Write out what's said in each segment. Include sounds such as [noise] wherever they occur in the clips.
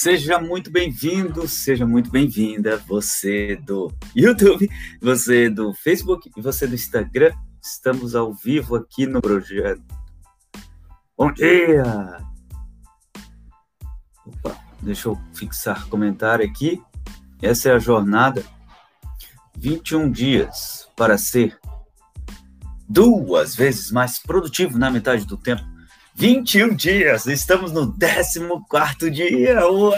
Seja muito bem-vindo, seja muito bem-vinda, você do YouTube, você do Facebook e você do Instagram. Estamos ao vivo aqui no projeto. Bom dia! Opa, deixa eu fixar comentário aqui. Essa é a jornada 21 dias para ser duas vezes mais produtivo na metade do tempo 21 dias, estamos no 14 dia. Uau!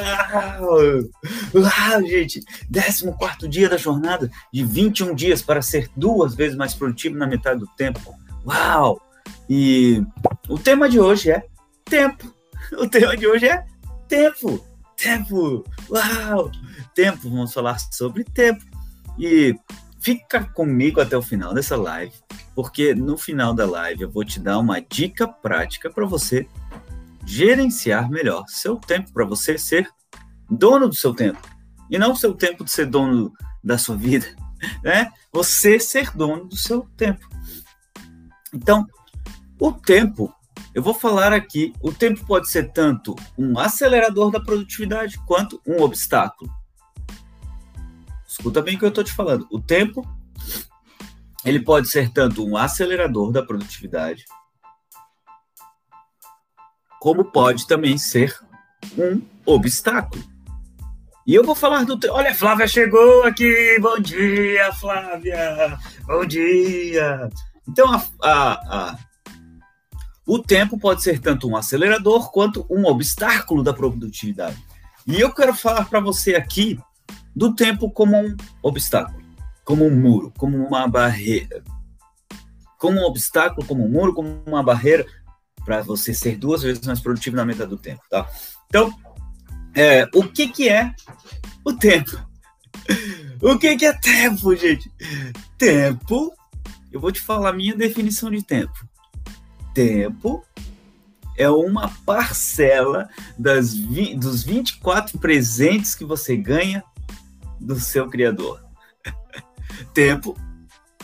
Uau, gente! 14 dia da jornada de 21 dias para ser duas vezes mais produtivo na metade do tempo. Uau! E o tema de hoje é tempo. O tema de hoje é tempo. Tempo. Uau! Tempo, vamos falar sobre tempo. E fica comigo até o final dessa live porque no final da live eu vou te dar uma dica prática para você gerenciar melhor seu tempo, para você ser dono do seu tempo. E não o seu tempo de ser dono da sua vida, [laughs] né? Você ser dono do seu tempo. Então, o tempo, eu vou falar aqui, o tempo pode ser tanto um acelerador da produtividade quanto um obstáculo. Escuta bem o que eu estou te falando. O tempo ele pode ser tanto um acelerador da produtividade, como pode também ser um obstáculo. E eu vou falar do. Olha, a Flávia chegou aqui! Bom dia, Flávia! Bom dia! Então, a, a, a, o tempo pode ser tanto um acelerador quanto um obstáculo da produtividade. E eu quero falar para você aqui do tempo como um obstáculo como um muro, como uma barreira. Como um obstáculo, como um muro, como uma barreira, para você ser duas vezes mais produtivo na metade do tempo, tá? Então, é, o que, que é o tempo? [laughs] O que, que é tempo, gente? Tempo, eu vou te falar a minha definição de tempo. Tempo é uma parcela das vi, dos 24 presentes que você ganha do seu criador. Tempo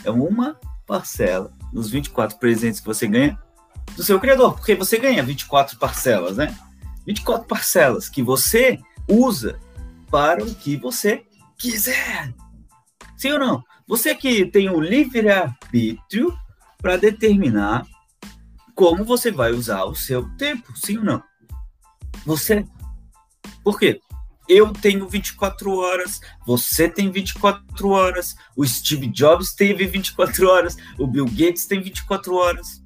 é uma parcela dos 24 presentes que você ganha do seu criador, porque você ganha 24 parcelas, né? 24 parcelas que você usa para o que você quiser. Sim ou não? Você que tem o livre-arbítrio para determinar como você vai usar o seu tempo, sim ou não? Você. Por quê? Eu tenho 24 horas, você tem 24 horas, o Steve Jobs teve 24 horas, o Bill Gates tem 24 horas.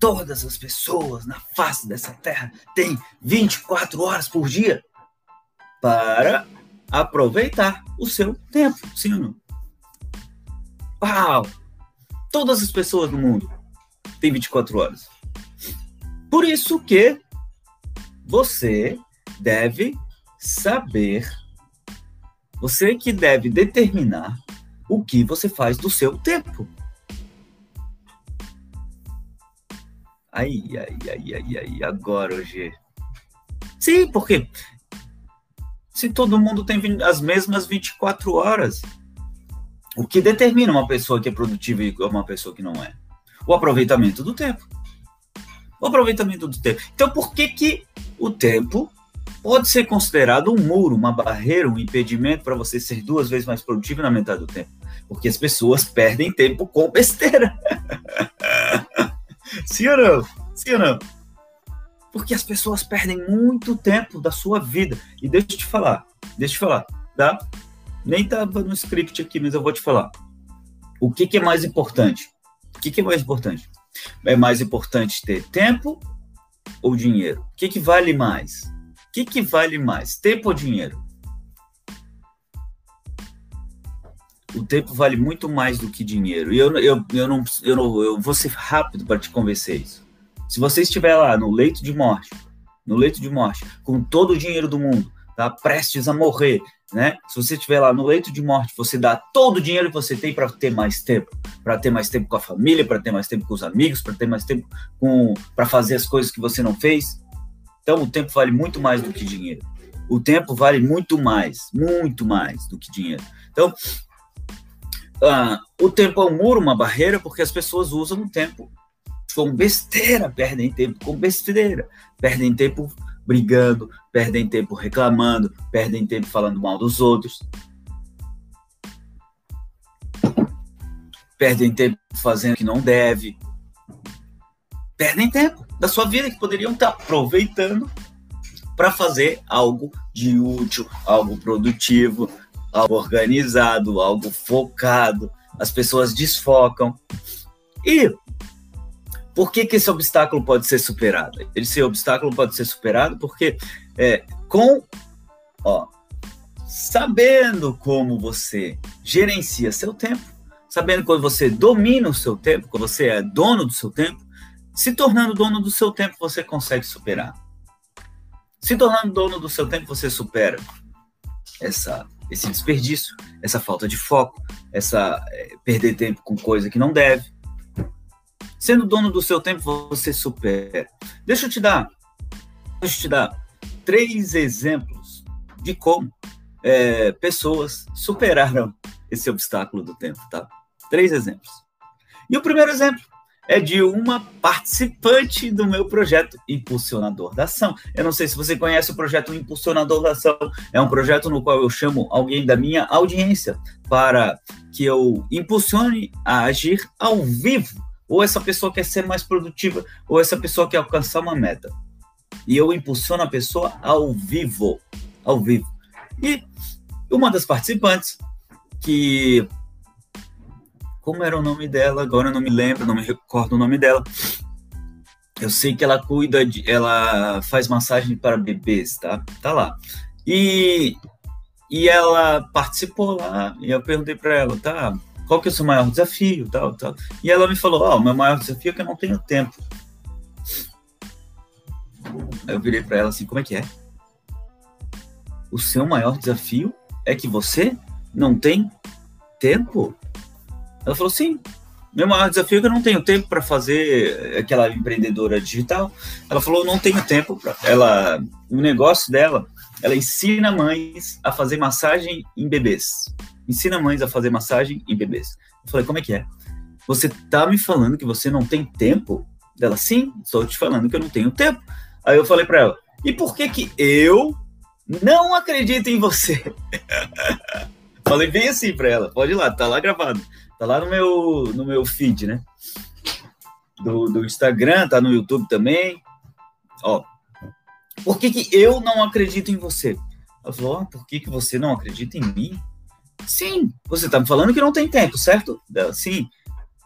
Todas as pessoas na face dessa terra têm 24 horas por dia para aproveitar o seu tempo, sim ou não? Uau! Todas as pessoas do mundo têm 24 horas. Por isso que você deve saber, você que deve determinar o que você faz do seu tempo. Aí, aí, aí, aí, aí, agora, hoje. Sim, porque se todo mundo tem as mesmas 24 horas, o que determina uma pessoa que é produtiva e uma pessoa que não é? O aproveitamento do tempo. O aproveitamento do tempo. Então, por que que o tempo pode ser considerado um muro, uma barreira, um impedimento para você ser duas vezes mais produtivo na metade do tempo. Porque as pessoas perdem tempo com besteira. [laughs] Sim ou não? Sim ou não? Porque as pessoas perdem muito tempo da sua vida. E deixa eu te falar, deixa eu te falar, tá? Nem estava no script aqui, mas eu vou te falar. O que, que é mais importante? O que, que é mais importante? É mais importante ter tempo ou dinheiro? O que, que vale mais? O que, que vale mais, tempo ou dinheiro? O tempo vale muito mais do que dinheiro. E eu, eu, eu, não, eu, não, eu vou ser rápido para te convencer isso. Se você estiver lá no leito de morte, no leito de morte, com todo o dinheiro do mundo, tá prestes a morrer, né? Se você estiver lá no leito de morte, você dá todo o dinheiro que você tem para ter mais tempo, para ter mais tempo com a família, para ter mais tempo com os amigos, para ter mais tempo com para fazer as coisas que você não fez. Então, o tempo vale muito mais do que dinheiro. O tempo vale muito mais, muito mais do que dinheiro. Então, uh, o tempo é um muro, uma barreira, porque as pessoas usam o tempo com besteira, perdem tempo com besteira, perdem tempo brigando, perdem tempo reclamando, perdem tempo falando mal dos outros. Perdem tempo fazendo o que não deve. Perdem tempo da sua vida que poderiam estar aproveitando para fazer algo de útil, algo produtivo, algo organizado, algo focado. As pessoas desfocam. E por que, que esse obstáculo pode ser superado? Esse obstáculo pode ser superado porque é, com ó, sabendo como você gerencia seu tempo, sabendo quando você domina o seu tempo, quando você é dono do seu tempo, se tornando dono do seu tempo, você consegue superar. Se tornando dono do seu tempo, você supera essa, esse desperdício, essa falta de foco, essa é, perder tempo com coisa que não deve. Sendo dono do seu tempo, você supera. Deixa eu te dar, deixa eu te dar três exemplos de como é, pessoas superaram esse obstáculo do tempo, tá? Três exemplos. E o primeiro exemplo é de uma participante do meu projeto Impulsionador da Ação. Eu não sei se você conhece o projeto Impulsionador da Ação. É um projeto no qual eu chamo alguém da minha audiência para que eu impulsione a agir ao vivo ou essa pessoa quer ser mais produtiva, ou essa pessoa quer alcançar uma meta. E eu impulsiono a pessoa ao vivo, ao vivo. E uma das participantes, que como era o nome dela, agora eu não me lembro, não me recordo o nome dela. Eu sei que ela cuida de, ela faz massagem para bebês, tá? Tá lá. E e ela participou lá, e eu perguntei para ela, tá? Qual que é o seu maior desafio, tal, tal. E ela me falou, ó, oh, o meu maior desafio é que eu não tenho tempo. Aí eu virei para ela assim, como é que é? O seu maior desafio é que você não tem tempo? Ela falou, sim. Meu maior desafio é que eu não tenho tempo para fazer aquela empreendedora digital. Ela falou, não tenho tempo para ela. O negócio dela, ela ensina mães a fazer massagem em bebês ensina mães a fazer massagem em bebês. Eu falei, como é que é? Você tá me falando que você não tem tempo? Ela, sim, estou te falando que eu não tenho tempo. Aí eu falei para ela, e por que que eu não acredito em você? [laughs] falei bem assim para ela, pode ir lá, tá lá gravado. Tá lá no meu, no meu feed, né? Do, do Instagram, tá no YouTube também. Ó, por que que eu não acredito em você? Ela falou, por que que você não acredita em mim? Sim, você está me falando que não tem tempo, certo? Dela, sim.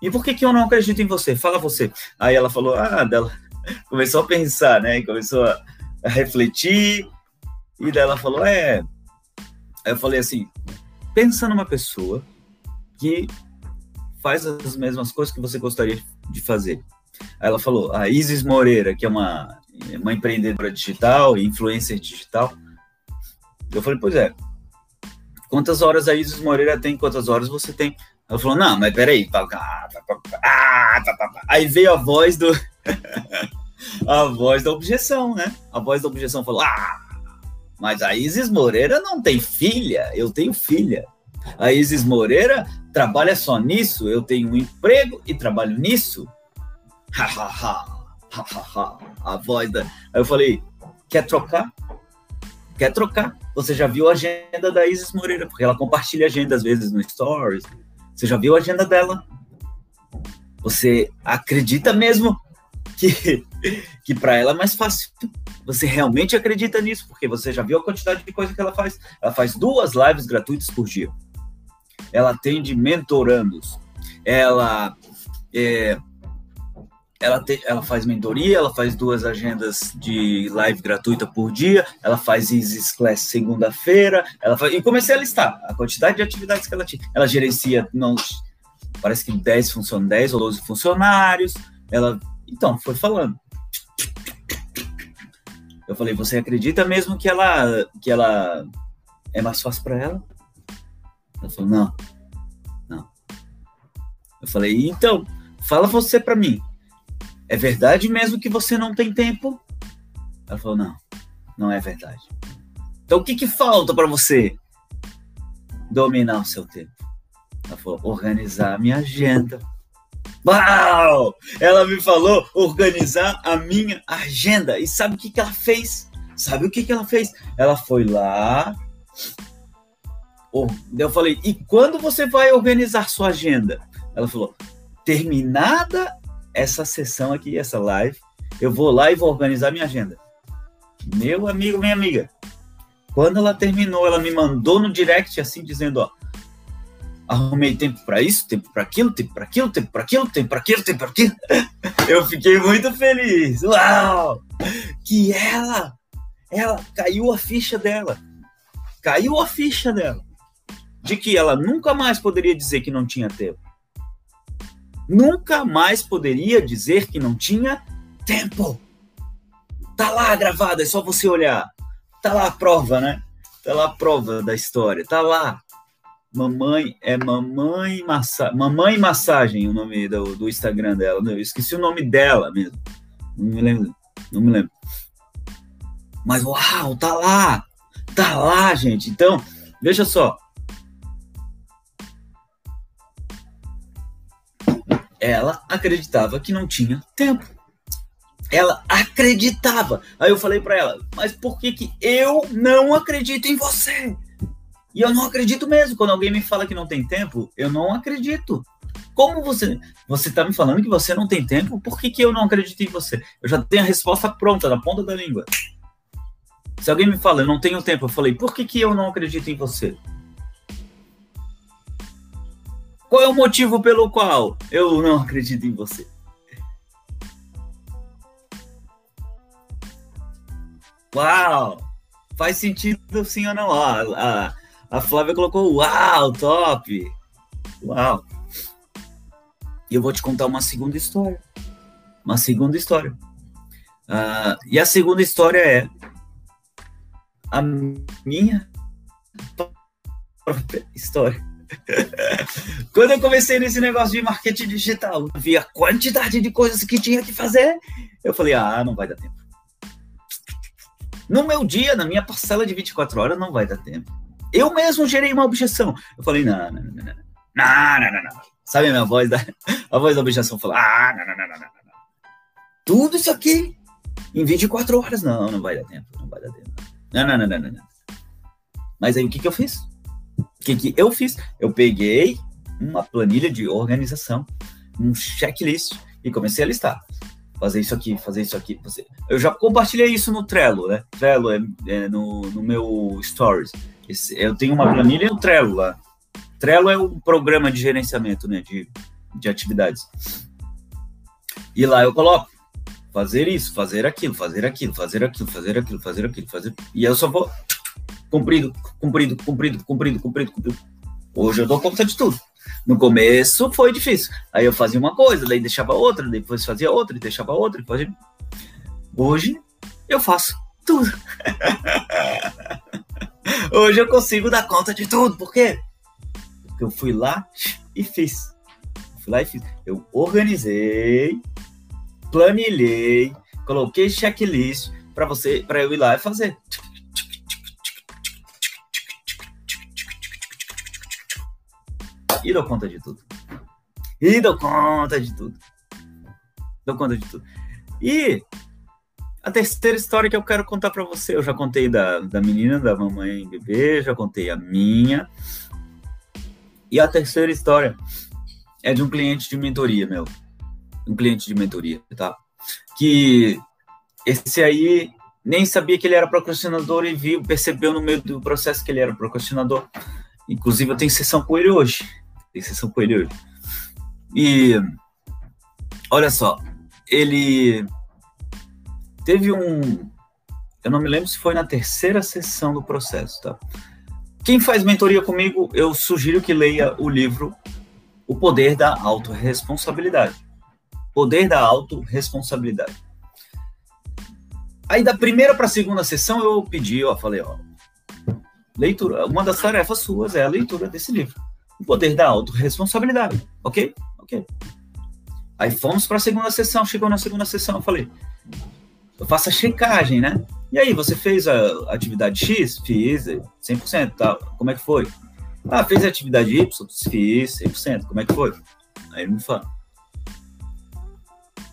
E por que, que eu não acredito em você? Fala você. Aí ela falou, ah, dela [laughs] começou a pensar, né? Começou a, a refletir. E dela falou, é. Aí eu falei assim: pensa numa pessoa que faz as mesmas coisas que você gostaria de fazer. Aí ela falou, a Isis Moreira, que é uma, uma empreendedora digital, influencer digital. Eu falei, pois é, quantas horas a Isis Moreira tem, quantas horas você tem. Ela falou, não, mas peraí. Aí veio a voz do. [laughs] a voz da objeção, né? A voz da objeção falou: Ah, mas a Isis Moreira não tem filha, eu tenho filha. A Isis Moreira trabalha só nisso, eu tenho um emprego e trabalho nisso. [laughs] a voz da. Aí eu falei: quer trocar? Quer trocar? Você já viu a agenda da Isis Moreira, porque ela compartilha agenda às vezes no Stories. Você já viu a agenda dela? Você acredita mesmo que, [laughs] que para ela é mais fácil? Você realmente acredita nisso? Porque você já viu a quantidade de coisa que ela faz? Ela faz duas lives gratuitas por dia. Ela atende mentorandos. Ela é, ela, te, ela faz mentoria, ela faz duas agendas de live gratuita por dia, ela faz Isis Class segunda-feira, ela faz, e comecei a listar a quantidade de atividades que ela tinha. Ela gerencia, não, parece que 10 funcionam 10 ou 12 funcionários, ela, então, foi falando. Eu falei, você acredita mesmo que ela, que ela é mais fácil para ela? Ela falou, não, não. Eu falei, então, fala você para mim, é verdade mesmo que você não tem tempo? Ela falou: Não, não é verdade. Então o que, que falta para você dominar o seu tempo? Ela falou: Organizar a minha agenda. Uau! Ela me falou organizar a minha agenda. E sabe o que, que ela fez? Sabe o que, que ela fez? Ela foi lá. Eu falei, e quando você vai organizar sua agenda? Ela falou, terminada essa sessão aqui, essa live, eu vou lá e vou organizar minha agenda. Meu amigo, minha amiga, quando ela terminou, ela me mandou no direct assim, dizendo, ó, arrumei tempo para isso, tempo para aquilo, tempo para aquilo, tempo para aquilo, tempo para aquilo, tempo para aquilo. [laughs] Eu fiquei muito feliz. Uau! Que ela, ela caiu a ficha dela. Caiu a ficha dela de que ela nunca mais poderia dizer que não tinha tempo. Nunca mais poderia dizer que não tinha tempo. Tá lá gravado, é só você olhar. Tá lá a prova, né? Tá lá a prova da história. Tá lá. Mamãe é mamãe massa, mamãe massagem o nome do, do Instagram dela. Eu esqueci o nome dela mesmo. Não me lembro, não me lembro. Mas uau, tá lá, tá lá, gente. Então veja só. Ela acreditava que não tinha tempo. Ela acreditava. Aí eu falei para ela, mas por que que eu não acredito em você? E eu não acredito mesmo. Quando alguém me fala que não tem tempo, eu não acredito. Como você você está me falando que você não tem tempo? Por que, que eu não acredito em você? Eu já tenho a resposta pronta na ponta da língua. Se alguém me fala, eu não tenho tempo, eu falei, por que, que eu não acredito em você? Qual é o motivo pelo qual eu não acredito em você? Uau! Faz sentido sim ou não? A, a Flávia colocou uau, top! Uau! E eu vou te contar uma segunda história. Uma segunda história. Uh, e a segunda história é a minha própria história. Quando eu comecei nesse negócio de marketing digital, vi a quantidade de coisas que tinha que fazer, eu falei, ah, não vai dar tempo. No meu dia, na minha parcela de 24 horas, não vai dar tempo. Eu mesmo gerei uma objeção. Eu falei, não, não, não, não, não, não, não, não. Sabe a minha voz? Da, a voz da objeção falou, ah, não, não, não, não, não, não. Tudo isso aqui em 24 horas, não, não vai dar tempo, não vai dar tempo. Não, não, não, não, não. Mas aí o que, que eu fiz? O que, que eu fiz? Eu peguei uma planilha de organização, um checklist e comecei a listar. Fazer isso aqui, fazer isso aqui. Fazer... Eu já compartilhei isso no Trello, né? Trello é, é no, no meu Stories esse, eu tenho uma planilha no Trello lá. Trello é um programa de gerenciamento né, de, de atividades. E lá eu coloco fazer isso, fazer aquilo, fazer aquilo, fazer aquilo, fazer aquilo, fazer aquilo, fazer. E eu só vou cumprido, cumprido, cumprido, cumprido, cumprido, cumprido. Hoje eu dou conta de tudo. No começo foi difícil. Aí eu fazia uma coisa, daí deixava outra, depois fazia outra, deixava outra, fazia... Hoje eu faço tudo. [laughs] Hoje eu consigo dar conta de tudo. Por quê? Porque eu fui lá e fiz. Fui lá e fiz. Eu organizei, planilhei, coloquei checklist para você, para eu ir lá e fazer. E dou conta de tudo. E dou conta de tudo. Dou conta de tudo. E a terceira história que eu quero contar para você, eu já contei da, da menina, da mamãe bebê, já contei a minha. E a terceira história é de um cliente de mentoria, meu. Um cliente de mentoria, tá? Que esse aí nem sabia que ele era procrastinador e viu, percebeu no meio do processo que ele era procrastinador. Inclusive, eu tenho sessão com ele hoje. Com ele hoje. E olha só, ele Teve um. Eu não me lembro se foi na terceira sessão do processo, tá? Quem faz mentoria comigo, eu sugiro que leia o livro O Poder da Autoresponsabilidade. Poder da Autoresponsabilidade. Aí da primeira para a segunda sessão eu pedi, ó, falei, ó, leitura, uma das tarefas suas é a leitura desse livro. O Poder da Autoresponsabilidade, ok? Ok. Aí fomos para a segunda sessão, chegou na segunda sessão, eu falei, eu faço a checagem, né? E aí, você fez a atividade X? Fiz, 100%, tá? Como é que foi? Ah, fez a atividade Y? Fiz, 100%, como é que foi? Aí ele me fala.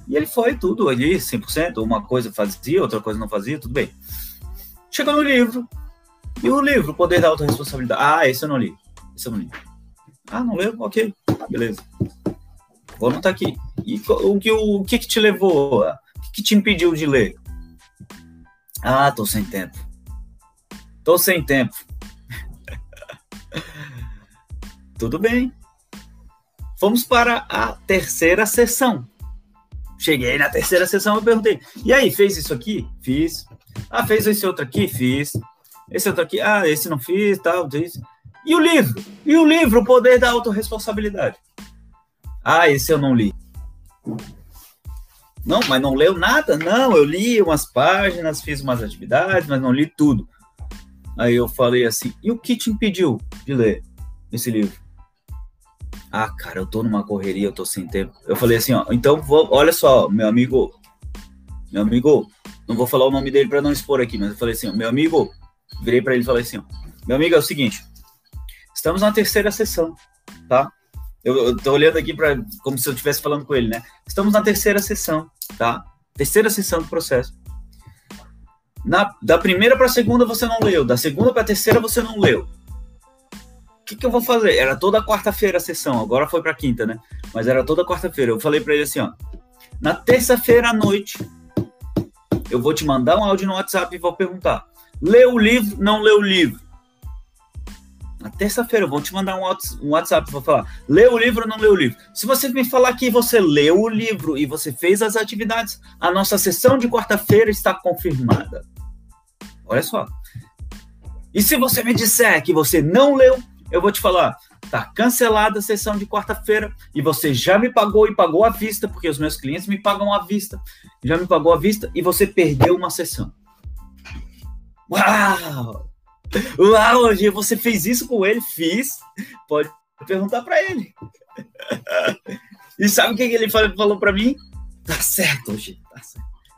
E ele foi tudo ali, 100%, uma coisa fazia, outra coisa não fazia, tudo bem. Chegou no livro. E o livro, Poder da Autoresponsabilidade. Ah, esse eu não li. Esse eu não li. Ah, não leu? Ok. Beleza. Vou anotar aqui. E o que, o que, que te levou? O que, que te impediu de ler? Ah, tô sem tempo. Tô sem tempo. [laughs] Tudo bem. Vamos para a terceira sessão. Cheguei na terceira sessão e perguntei: e aí, fez isso aqui? Fiz. Ah, fez esse outro aqui? Fiz. Esse outro aqui? Ah, esse não fiz, tal, isso. E o livro? E o livro, O Poder da Autoresponsabilidade? Ah, esse eu não li. Não, mas não leu nada? Não, eu li umas páginas, fiz umas atividades, mas não li tudo. Aí eu falei assim: e o que te impediu de ler esse livro? Ah, cara, eu tô numa correria, eu tô sem tempo. Eu falei assim, ó, então vou, olha só, meu amigo, meu amigo, não vou falar o nome dele para não expor aqui, mas eu falei assim, ó, meu amigo, virei para ele e falei assim, ó, meu amigo, é o seguinte, estamos na terceira sessão, tá? Eu, tô olhando aqui para como se eu estivesse falando com ele, né? Estamos na terceira sessão, tá? Terceira sessão do processo. Na, da primeira para a segunda você não leu, da segunda para a terceira você não leu. O que, que eu vou fazer? Era toda quarta-feira a sessão, agora foi para quinta, né? Mas era toda quarta-feira. Eu falei para ele assim, ó, na terça-feira à noite eu vou te mandar um áudio no WhatsApp e vou perguntar: leu o livro? Não leu o livro? Na terça-feira eu vou te mandar um WhatsApp, vou falar, leu o livro ou não leu o livro? Se você me falar que você leu o livro e você fez as atividades, a nossa sessão de quarta-feira está confirmada. Olha só. E se você me disser que você não leu, eu vou te falar, tá cancelada a sessão de quarta-feira e você já me pagou e pagou à vista, porque os meus clientes me pagam à vista, já me pagou à vista e você perdeu uma sessão. Uau! Hoje você fez isso com ele? Fiz. Pode perguntar para ele. E sabe o que ele falou para mim? Tá certo, hoje. Tá.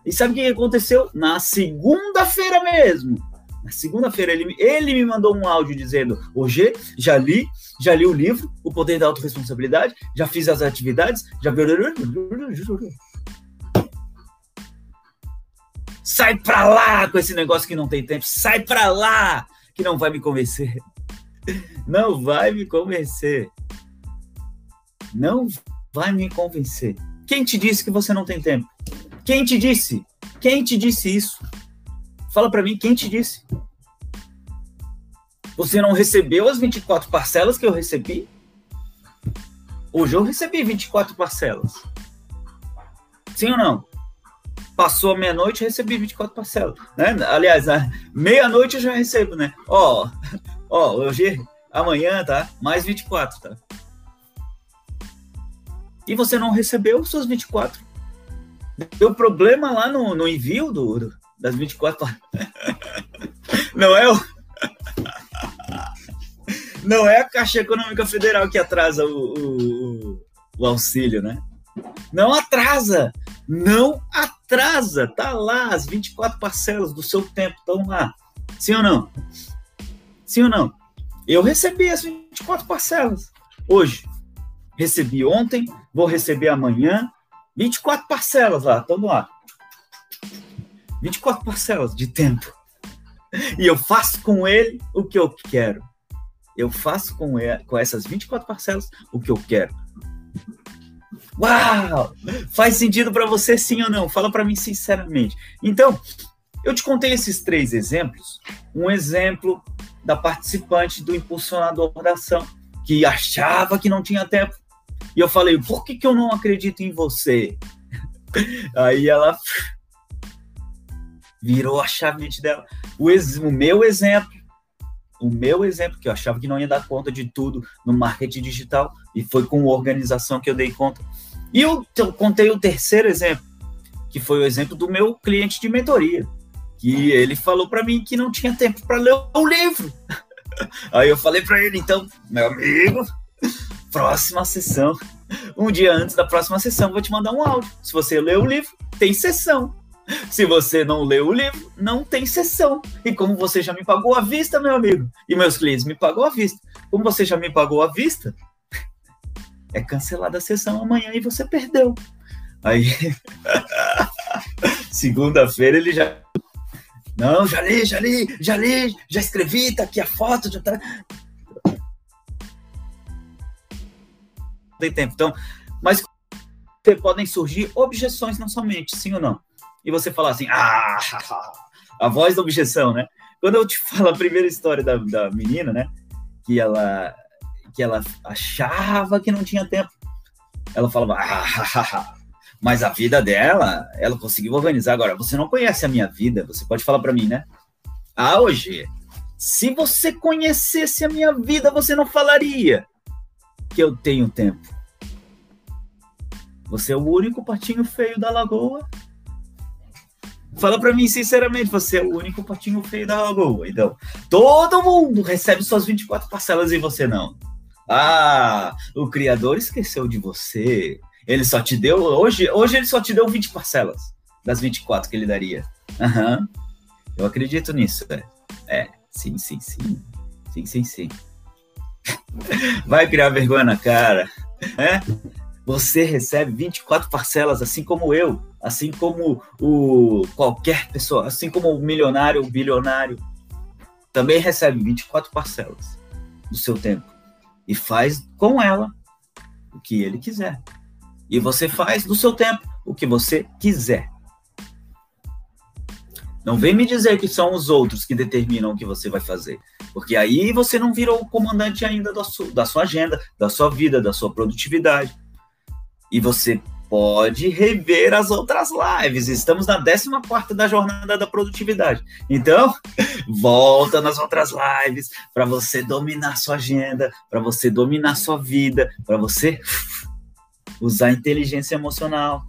E sabe o que aconteceu? Na segunda-feira mesmo. Na segunda-feira, ele, ele me mandou um áudio dizendo: Hoje, já li, já li o livro, O Poder da Autoresponsabilidade, já fiz as atividades, já. Sai pra lá com esse negócio que não tem tempo, sai pra lá! Que não vai me convencer. Não vai me convencer. Não vai me convencer. Quem te disse que você não tem tempo? Quem te disse? Quem te disse isso? Fala para mim, quem te disse? Você não recebeu as 24 parcelas que eu recebi? Hoje eu recebi 24 parcelas. Sim ou não? Passou a meia-noite, recebi 24 parcelas. Né? Aliás, meia-noite eu já recebo, né? Ó, ó, hoje, amanhã, tá? Mais 24, tá? E você não recebeu suas 24. Deu problema lá no, no envio do, do, das 24 [laughs] Não é o. [laughs] Não é a Caixa Econômica Federal que atrasa o, o, o auxílio, né? Não atrasa! Não atrasa! Tá lá, as 24 parcelas do seu tempo estão lá. Sim ou não? Sim ou não? Eu recebi as 24 parcelas hoje. Recebi ontem, vou receber amanhã. 24 parcelas lá, estão lá. 24 parcelas de tempo. E eu faço com ele o que eu quero. Eu faço com, ele, com essas 24 parcelas o que eu quero. Uau! Faz sentido para você sim ou não? Fala para mim sinceramente. Então, eu te contei esses três exemplos. Um exemplo da participante do impulsionador da ação, que achava que não tinha tempo. E eu falei, por que, que eu não acredito em você? [laughs] Aí ela [laughs] virou a chave dela. O, o meu exemplo o meu exemplo, que eu achava que não ia dar conta de tudo no marketing digital, e foi com organização que eu dei conta. E eu, eu contei o terceiro exemplo, que foi o exemplo do meu cliente de mentoria, que ele falou para mim que não tinha tempo para ler o livro. [laughs] Aí eu falei para ele, então, meu amigo, próxima sessão, um dia antes da próxima sessão, vou te mandar um áudio. Se você ler o livro, tem sessão. Se você não leu o livro, não tem sessão. E como você já me pagou à vista, meu amigo, e meus clientes me pagou à vista, como você já me pagou à vista, é cancelada a sessão amanhã e você perdeu. Aí, [laughs] segunda-feira ele já Não, já li, já li, já li, já escrevi, tá aqui a foto, já tá. Tem tempo. Então, mas podem surgir objeções na sua mente, sim ou não? E você falar assim, ah, [laughs] a voz da objeção, né? Quando eu te [laughs] falo a primeira história da, da menina, né? Que ela, que ela achava que não tinha tempo. Ela falava, ah, [laughs] mas a vida dela, ela conseguiu organizar. Agora, você não conhece a minha vida, você pode falar para mim, né? Ah, hoje, se você conhecesse a minha vida, você não falaria que eu tenho tempo. Você é o único patinho feio da lagoa. Fala para mim sinceramente, você é o único patinho feio da lagoa. Então, todo mundo recebe suas 24 parcelas e você não. Ah, o criador esqueceu de você. Ele só te deu hoje, hoje ele só te deu 20 parcelas das 24 que ele daria. Uhum. Eu acredito nisso, é. É, sim, sim, sim. Sim, sim, sim. [laughs] Vai criar vergonha na cara. É? Você recebe 24 parcelas, assim como eu, assim como o qualquer pessoa, assim como o milionário, o bilionário, também recebe 24 parcelas do seu tempo e faz com ela o que ele quiser. E você faz do seu tempo o que você quiser. Não vem me dizer que são os outros que determinam o que você vai fazer. Porque aí você não virou o comandante ainda da sua, da sua agenda, da sua vida, da sua produtividade. E você pode rever as outras lives. Estamos na 14 da jornada da produtividade. Então, [laughs] volta nas outras lives para você dominar sua agenda, para você dominar sua vida, para você [laughs] usar inteligência emocional.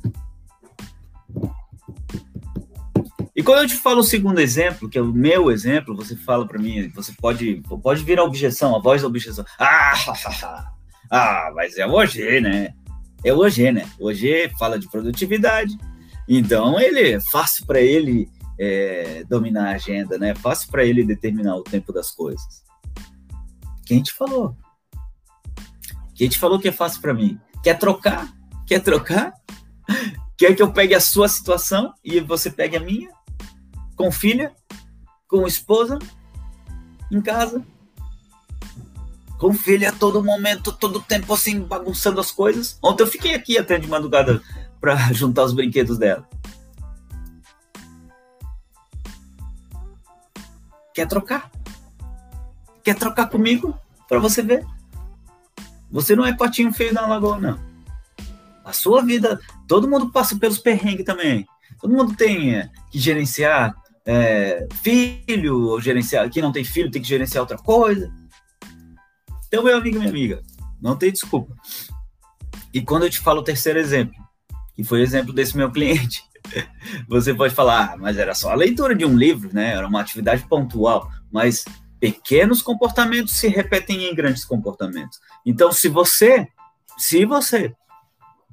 E quando eu te falo o segundo exemplo, que é o meu exemplo, você fala para mim, você pode, pode vir a objeção, a voz da objeção. Ah, [laughs] ah, mas é hoje, né? É hoje, né? Hoje fala de produtividade, então ele é fácil para ele é, dominar a agenda, né? Fácil para ele determinar o tempo das coisas. Quem te falou? Quem te falou que é fácil para mim? Quer trocar? Quer trocar? [laughs] Quer que eu pegue a sua situação e você pegue a minha? Com filha? Com esposa? Em casa? Com filha a todo momento, todo tempo assim, bagunçando as coisas. Ontem eu fiquei aqui até de madrugada para [laughs] juntar os brinquedos dela. Quer trocar? Quer trocar comigo? Para você ver. Você não é patinho feio na lagoa, não. A sua vida, todo mundo passa pelos perrengues também. Todo mundo tem é, que gerenciar é, filho, ou gerenciar. Quem não tem filho tem que gerenciar outra coisa. Então, meu amigo, minha amiga, não tem desculpa. E quando eu te falo o terceiro exemplo, que foi o exemplo desse meu cliente, [laughs] você pode falar, ah, mas era só a leitura de um livro, né? Era uma atividade pontual, mas pequenos comportamentos se repetem em grandes comportamentos. Então, se você, se você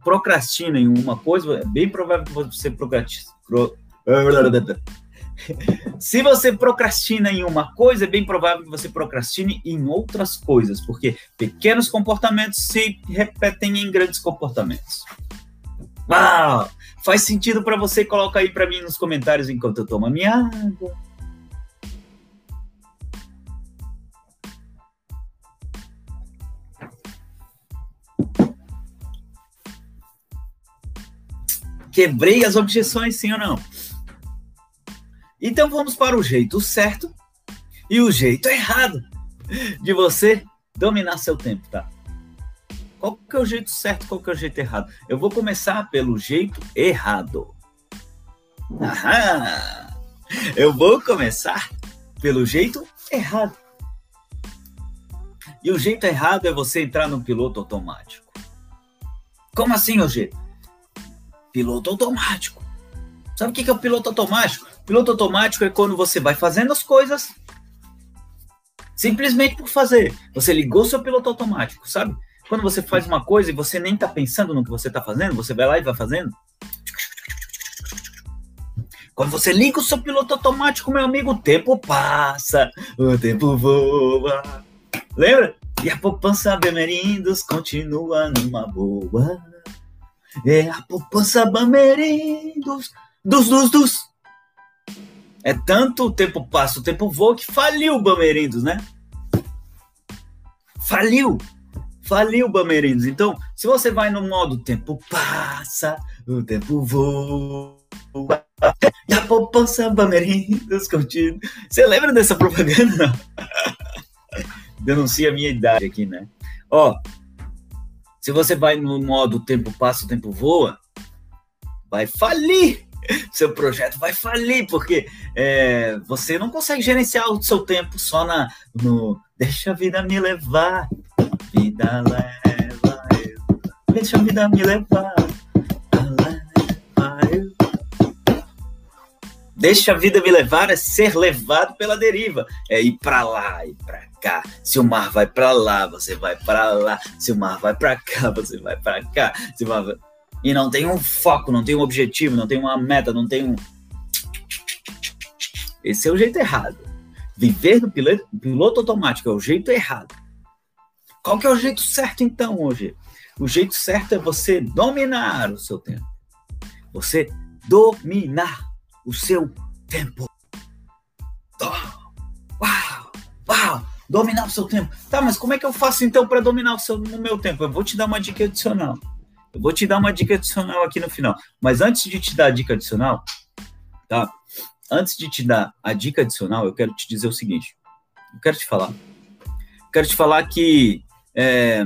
procrastina em uma coisa, é bem provável que você procrastine. [laughs] Se você procrastina em uma coisa, é bem provável que você procrastine em outras coisas, porque pequenos comportamentos se repetem em grandes comportamentos. Uau! Faz sentido para você? Coloca aí para mim nos comentários enquanto eu tomo a minha água. Quebrei as objeções, sim ou não? Então vamos para o jeito certo e o jeito errado de você dominar seu tempo, tá? Qual que é o jeito certo, qual que é o jeito errado? Eu vou começar pelo jeito errado. Aham! Eu vou começar pelo jeito errado. E o jeito errado é você entrar no piloto automático. Como assim, Eugênio? piloto automático. Sabe o que é o piloto automático? Piloto automático é quando você vai fazendo as coisas simplesmente por fazer. Você ligou seu piloto automático, sabe? Quando você faz uma coisa e você nem tá pensando no que você tá fazendo, você vai lá e vai fazendo. Quando você liga o seu piloto automático, meu amigo, o tempo passa, o tempo voa. Lembra? E a poupança Bemerindos continua numa boa. É a poupança Bamerindos. Dos, dos, dos. É tanto o tempo passa, o tempo voa que faliu o Bamerindos, né? Faliu! Faliu Bamerindos. Então, se você vai no modo tempo passa, o tempo voa, e a poupança Bamerindos contigo. Você lembra dessa propaganda? [laughs] Denuncia a minha idade aqui, né? Ó, se você vai no modo tempo passa, o tempo voa, vai falir seu projeto vai falir, porque é, você não consegue gerenciar o seu tempo só na, no deixa a vida me levar, vida leva eu, deixa a vida me levar, leva eu. Deixa a vida me levar é ser levado pela deriva, é ir para lá e para cá. Se o mar vai para lá, você vai para lá. Se o mar vai para cá, você vai para cá. Se o mar vai e não tem um foco, não tem um objetivo, não tem uma meta, não tem um. Esse é o jeito errado. Viver no piloto, piloto automático é o jeito errado. Qual que é o jeito certo então hoje? O jeito certo é você dominar o seu tempo. Você dominar o seu tempo. Uau, uau, dominar o seu tempo. Tá, mas como é que eu faço então para dominar o, seu, o meu tempo? Eu vou te dar uma dica adicional. Eu vou te dar uma dica adicional aqui no final. Mas antes de te dar a dica adicional, tá? Antes de te dar a dica adicional, eu quero te dizer o seguinte. Eu quero te falar. Eu quero te falar que é,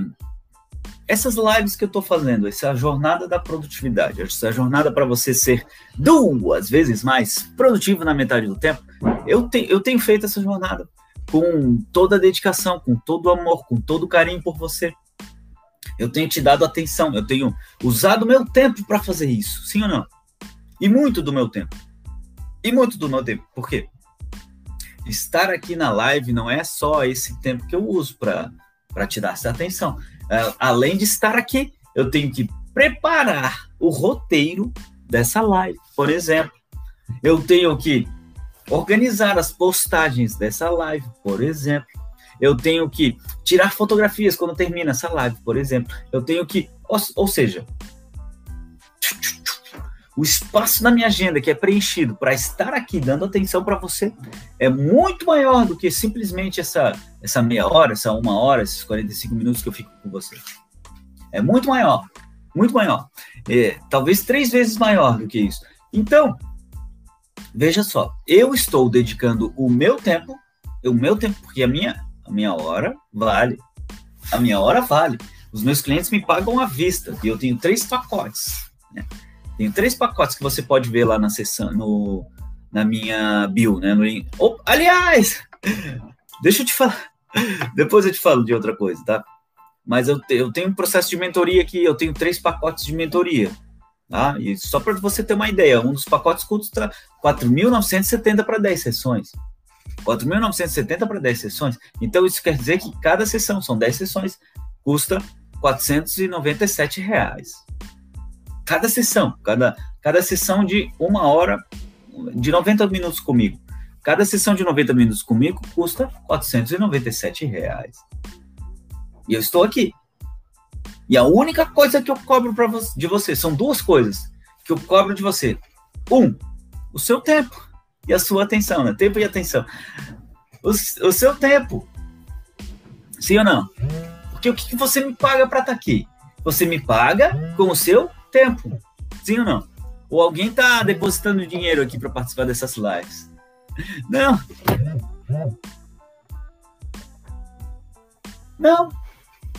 essas lives que eu estou fazendo, essa jornada da produtividade, essa jornada para você ser duas vezes mais produtivo na metade do tempo, eu, te, eu tenho feito essa jornada com toda a dedicação, com todo o amor, com todo o carinho por você eu tenho te dado atenção, eu tenho usado meu tempo para fazer isso, sim ou não? E muito do meu tempo. E muito do meu tempo. Por quê? Estar aqui na live não é só esse tempo que eu uso para te dar essa atenção. É, além de estar aqui, eu tenho que preparar o roteiro dessa live, por exemplo. Eu tenho que organizar as postagens dessa live, por exemplo eu tenho que tirar fotografias quando termina essa live, por exemplo. Eu tenho que, ou, seja, o espaço na minha agenda que é preenchido para estar aqui dando atenção para você é muito maior do que simplesmente essa, essa meia hora, essa uma hora, esses 45 minutos que eu fico com você. É muito maior, muito maior. É, talvez três vezes maior do que isso. Então, veja só, eu estou dedicando o meu tempo, o meu tempo, porque a minha, a minha hora vale. A minha hora vale. Os meus clientes me pagam à vista e eu tenho três pacotes. Né? Tenho três pacotes que você pode ver lá na sessão, no, na minha bio, né? No, oh, aliás, [laughs] deixa eu te falar. [laughs] Depois eu te falo de outra coisa, tá? Mas eu, eu tenho um processo de mentoria aqui, eu tenho três pacotes de mentoria. Tá? E só para você ter uma ideia, um dos pacotes custa 4.970 para 10 sessões. 4.970 para 10 sessões. Então, isso quer dizer que cada sessão, são 10 sessões, custa 497 reais. Cada sessão, cada, cada sessão de uma hora, de 90 minutos comigo. Cada sessão de 90 minutos comigo custa 497 reais. E eu estou aqui. E a única coisa que eu cobro você, de você são duas coisas que eu cobro de você. Um, o seu tempo e a sua atenção, né? Tempo e atenção. O, o seu tempo. Sim ou não? Porque o que, que você me paga para estar tá aqui? Você me paga com o seu tempo. Sim ou não? Ou alguém está depositando dinheiro aqui para participar dessas lives? Não. Não.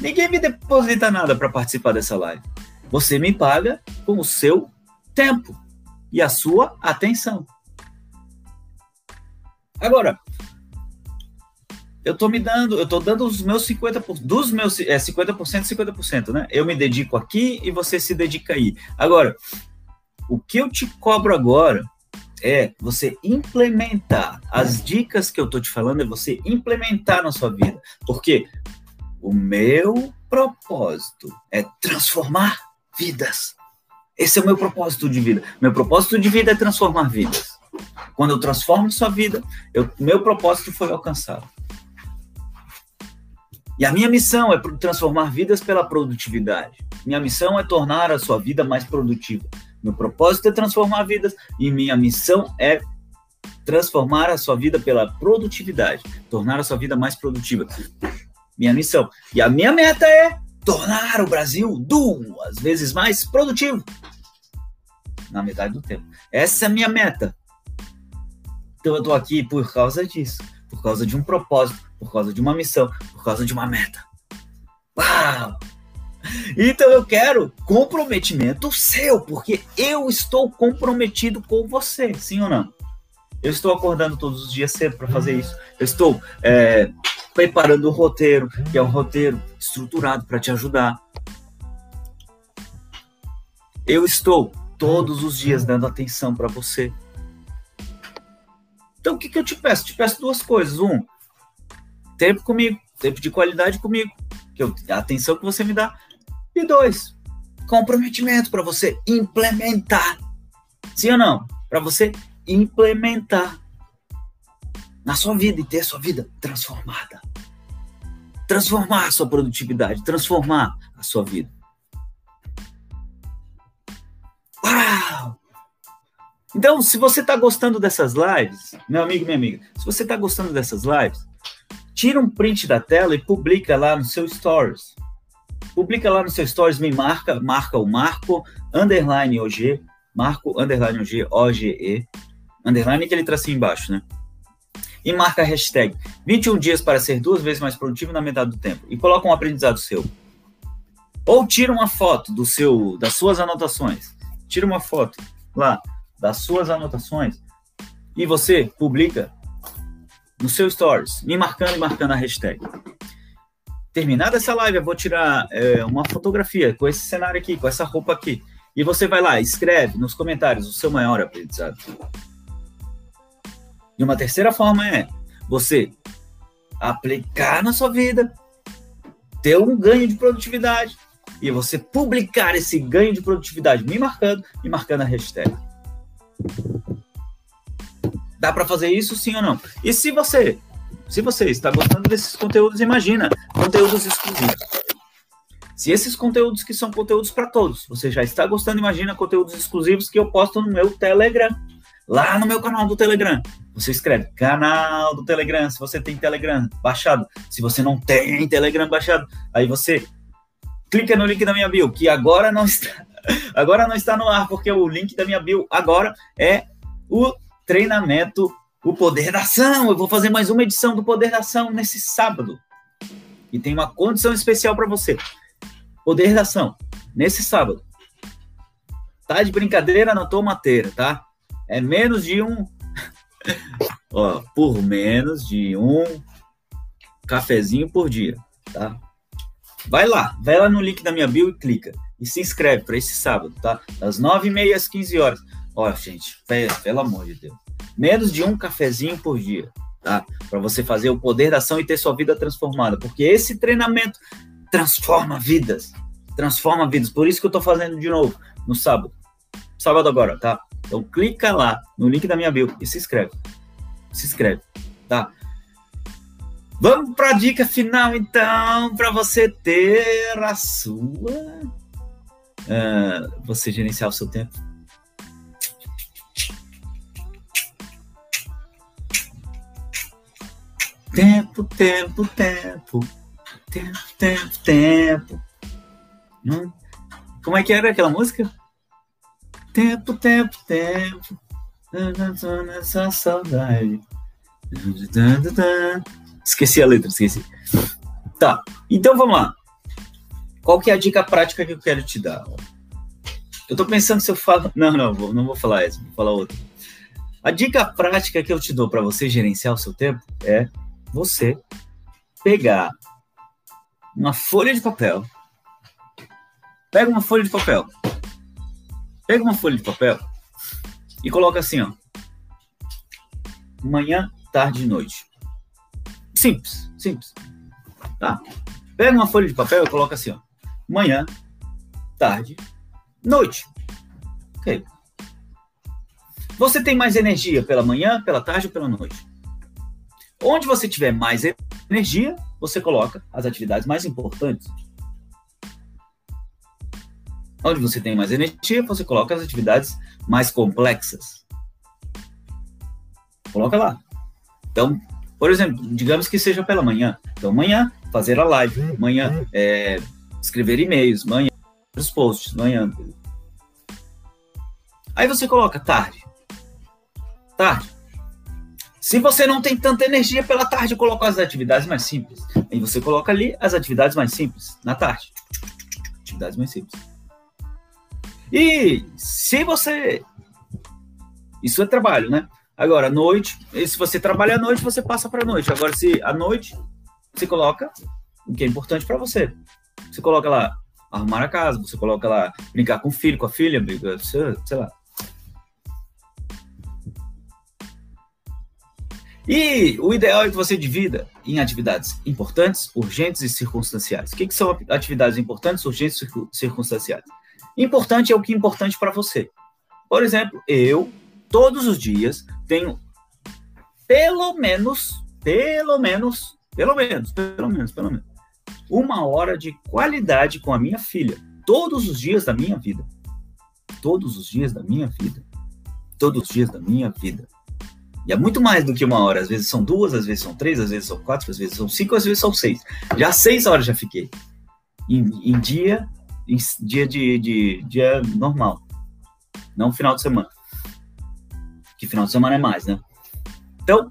Ninguém me deposita nada para participar dessa live. Você me paga com o seu tempo e a sua atenção. Agora, eu tô me dando, eu tô dando os meus 50%, dos meus é, 50%, 50%, né? Eu me dedico aqui e você se dedica aí. Agora, o que eu te cobro agora é você implementar as dicas que eu tô te falando, é você implementar na sua vida. Porque o meu propósito é transformar vidas. Esse é o meu propósito de vida. Meu propósito de vida é transformar vidas. Quando eu transformo sua vida, eu, meu propósito foi alcançado. E a minha missão é transformar vidas pela produtividade. Minha missão é tornar a sua vida mais produtiva. Meu propósito é transformar vidas e minha missão é transformar a sua vida pela produtividade, tornar a sua vida mais produtiva. Minha missão. E a minha meta é tornar o Brasil duas vezes mais produtivo na metade do tempo. Essa é a minha meta. Então eu tô aqui por causa disso, por causa de um propósito, por causa de uma missão, por causa de uma meta. Uau! Então eu quero comprometimento seu, porque eu estou comprometido com você, sim ou não? Eu estou acordando todos os dias cedo para fazer isso. Eu estou é, preparando um roteiro, que é um roteiro estruturado para te ajudar. Eu estou todos os dias dando atenção para você. Então o que, que eu te peço? Te peço duas coisas. Um, tempo comigo, tempo de qualidade comigo, que eu, a atenção que você me dá. E dois, comprometimento para você implementar. Sim ou não? Para você implementar na sua vida e ter a sua vida transformada. Transformar a sua produtividade, transformar a sua vida. Então, se você está gostando dessas lives, meu amigo, minha amiga, se você está gostando dessas lives, tira um print da tela e publica lá no seu Stories. Publica lá no seu Stories, me marca, marca o Marco, underline OG, Marco, underline OG, OGE, underline que ele tracinho embaixo, né? E marca a hashtag 21 dias para ser duas vezes mais produtivo na metade do tempo. E coloca um aprendizado seu. Ou tira uma foto do seu, das suas anotações. Tira uma foto lá das suas anotações e você publica no seu stories, me marcando e marcando a hashtag. Terminada essa live, eu vou tirar é, uma fotografia com esse cenário aqui, com essa roupa aqui. E você vai lá, escreve nos comentários o seu maior aprendizado. E uma terceira forma é você aplicar na sua vida, ter um ganho de produtividade e você publicar esse ganho de produtividade me marcando e marcando a hashtag. Dá para fazer isso sim ou não? E se você, se você está gostando desses conteúdos, imagina conteúdos exclusivos. Se esses conteúdos que são conteúdos para todos, você já está gostando, imagina conteúdos exclusivos que eu posto no meu Telegram lá no meu canal do Telegram. Você escreve canal do Telegram, se você tem Telegram baixado. Se você não tem Telegram baixado, aí você clica no link da minha bio, que agora não está, agora não está no ar, porque o link da minha bio agora é o treinamento O Poder da Ação. Eu vou fazer mais uma edição do Poder da Ação nesse sábado. E tem uma condição especial para você. Poder da Ação, nesse sábado. Tá de brincadeira na tomateira, tá? é menos de um. [laughs] ó, por menos de um cafezinho por dia, tá? Vai lá, vai lá no link da minha bio e clica. E se inscreve para esse sábado, tá? Das 9h30 às 15 horas. Ó, gente, pelo, amor de Deus. Menos de um cafezinho por dia, tá? Para você fazer o poder da ação e ter sua vida transformada. Porque esse treinamento transforma vidas. Transforma vidas. Por isso que eu tô fazendo de novo no sábado. Sábado agora, tá? Então clica lá no link da minha bio e se inscreve. Se inscreve, tá? Vamos para a dica final então, para você ter a sua uh, você gerenciar o seu tempo. Tempo, tempo, tempo. Tempo, tempo, tempo. Hum? Como é que era aquela música? Tempo, tempo, tempo. Nessa saudade. Esqueci a letra, esqueci. Tá, então vamos lá. Qual que é a dica prática que eu quero te dar? Eu tô pensando se eu falo. Não, não, não vou falar essa, vou falar outra. A dica prática que eu te dou para você gerenciar o seu tempo é você pegar uma folha de papel. Pega uma folha de papel Pega uma folha de papel e coloca assim, ó. Manhã, tarde e noite. Simples, simples. Tá? Pega uma folha de papel e coloca assim, ó. Manhã, tarde, noite. Ok. Você tem mais energia pela manhã, pela tarde ou pela noite? Onde você tiver mais energia, você coloca as atividades mais importantes. Onde você tem mais energia, você coloca as atividades mais complexas. Coloca lá. Então, por exemplo, digamos que seja pela manhã. Então, amanhã, fazer a live. Amanhã, é, escrever e-mails. Amanhã, os posts. Amanhã. Aí você coloca tarde. Tarde. Se você não tem tanta energia pela tarde, coloca as atividades mais simples. Aí você coloca ali as atividades mais simples, na tarde. Atividades mais simples. E se você. Isso é trabalho, né? Agora, à noite, se você trabalha à noite, você passa para a noite. Agora, se à noite, você coloca o que é importante para você. Você coloca lá arrumar a casa, você coloca lá brincar com o filho, com a filha, sei, sei lá. E o ideal é que você divida em atividades importantes, urgentes e circunstanciais. O que, que são atividades importantes, urgentes e circunstanciais? Importante é o que é importante para você. Por exemplo, eu, todos os dias, tenho pelo menos, pelo menos, pelo menos, pelo menos, pelo menos, uma hora de qualidade com a minha filha. Todos os dias da minha vida. Todos os dias da minha vida. Todos os dias da minha vida. E é muito mais do que uma hora. Às vezes são duas, às vezes são três, às vezes são quatro, às vezes são cinco, às vezes são seis. Já seis horas já fiquei. Em, em dia, em dia de, de dia normal. Não final de semana. Que final de semana é mais, né? Então,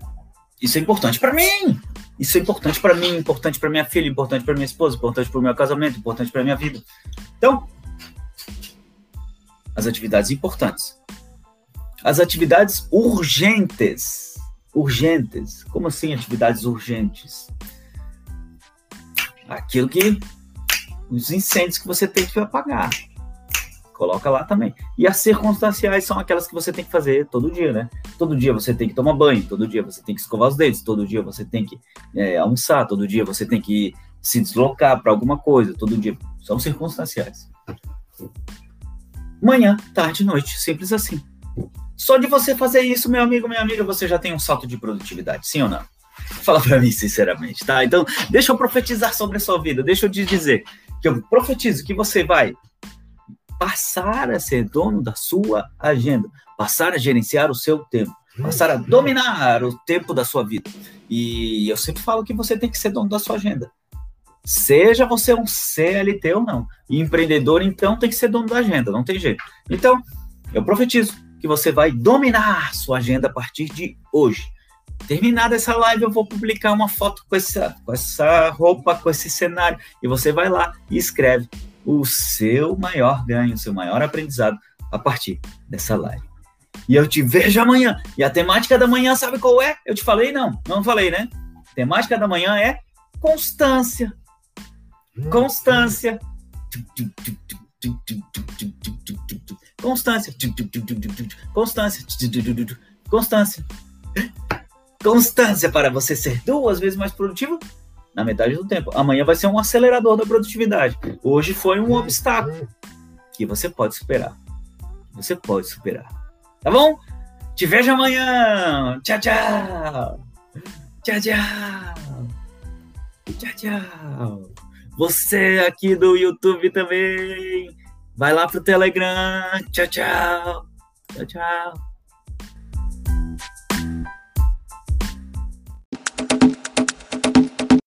isso é importante para mim. Isso é importante para mim, importante para minha filha, importante para minha esposa, importante para o meu casamento, importante para minha vida. Então, as atividades importantes as atividades urgentes. Urgentes. Como assim atividades urgentes? Aquilo que. Os incêndios que você tem que apagar. Coloca lá também. E as circunstanciais são aquelas que você tem que fazer todo dia, né? Todo dia você tem que tomar banho, todo dia você tem que escovar os dentes, todo dia você tem que é, almoçar, todo dia você tem que se deslocar para alguma coisa, todo dia. São circunstanciais. Manhã, tarde, noite, simples assim. Só de você fazer isso, meu amigo, minha amiga, você já tem um salto de produtividade, sim ou não? Fala para mim sinceramente, tá? Então, deixa eu profetizar sobre a sua vida, deixa eu te dizer que eu profetizo que você vai passar a ser dono da sua agenda, passar a gerenciar o seu tempo, passar a dominar o tempo da sua vida. E eu sempre falo que você tem que ser dono da sua agenda. Seja você um CLT ou não. E empreendedor, então, tem que ser dono da agenda, não tem jeito. Então, eu profetizo que você vai dominar sua agenda a partir de hoje. Terminada essa live, eu vou publicar uma foto com essa, com essa roupa, com esse cenário, e você vai lá e escreve o seu maior ganho, o seu maior aprendizado a partir dessa live. E eu te vejo amanhã. E a temática da manhã, sabe qual é? Eu te falei? Não, não falei, né? A temática da manhã é constância. Constância. Constância. Constância. Constância. Constância para você ser duas vezes mais produtivo na metade do tempo. Amanhã vai ser um acelerador da produtividade. Hoje foi um obstáculo que você pode superar. Você pode superar. Tá bom? Te vejo amanhã. Tchau, tchau. Tchau, tchau. Tchau, tchau. Você aqui do YouTube também. Vai lá pro Telegram. Tchau, tchau. Tchau, tchau.